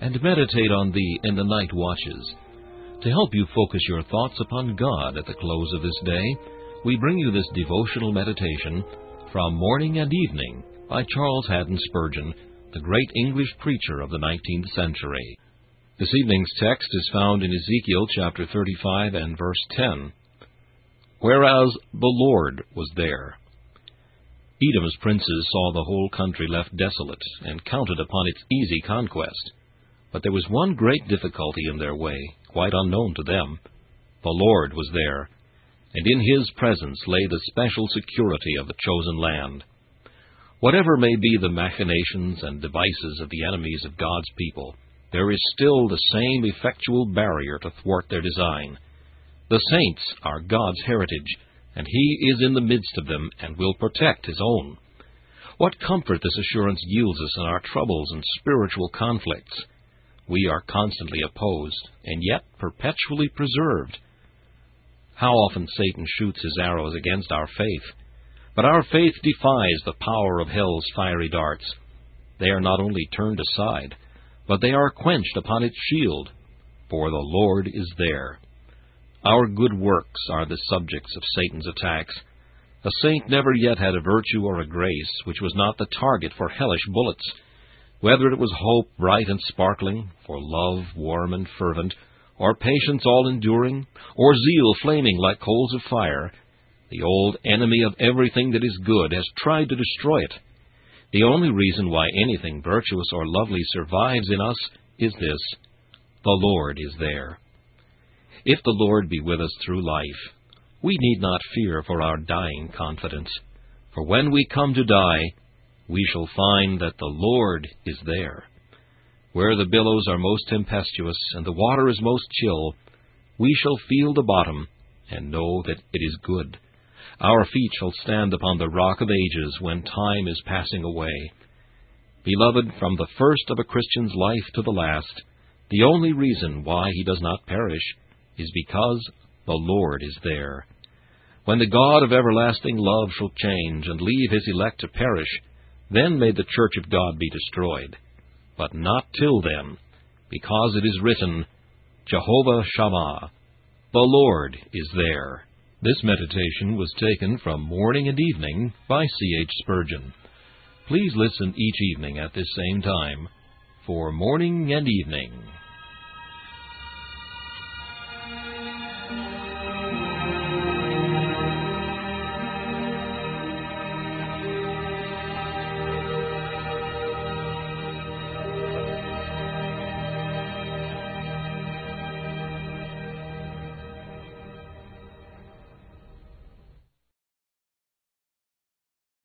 and meditate on thee in the night watches. To help you focus your thoughts upon God at the close of this day, we bring you this devotional meditation from Morning and Evening by Charles Haddon Spurgeon, the great English preacher of the 19th century. This evening's text is found in Ezekiel chapter 35 and verse 10. Whereas the Lord was there. Edom's princes saw the whole country left desolate, and counted upon its easy conquest. But there was one great difficulty in their way, quite unknown to them. The Lord was there, and in His presence lay the special security of the chosen land. Whatever may be the machinations and devices of the enemies of God's people, there is still the same effectual barrier to thwart their design. The saints are God's heritage, and He is in the midst of them and will protect His own. What comfort this assurance yields us in our troubles and spiritual conflicts! We are constantly opposed, and yet perpetually preserved. How often Satan shoots his arrows against our faith! But our faith defies the power of hell's fiery darts. They are not only turned aside, but they are quenched upon its shield, for the Lord is there. Our good works are the subjects of Satan's attacks. A saint never yet had a virtue or a grace which was not the target for hellish bullets. Whether it was hope bright and sparkling, or love warm and fervent, or patience all enduring, or zeal flaming like coals of fire, the old enemy of everything that is good has tried to destroy it. The only reason why anything virtuous or lovely survives in us is this the Lord is there. If the Lord be with us through life, we need not fear for our dying confidence. For when we come to die, we shall find that the Lord is there. Where the billows are most tempestuous and the water is most chill, we shall feel the bottom and know that it is good. Our feet shall stand upon the rock of ages when time is passing away. Beloved, from the first of a Christian's life to the last, the only reason why he does not perish is because the Lord is there. When the God of everlasting love shall change and leave his elect to perish, then may the church of God be destroyed. But not till then, because it is written, Jehovah Shammah, the Lord is there. This meditation was taken from Morning and Evening by C. H. Spurgeon. Please listen each evening at this same time for Morning and Evening.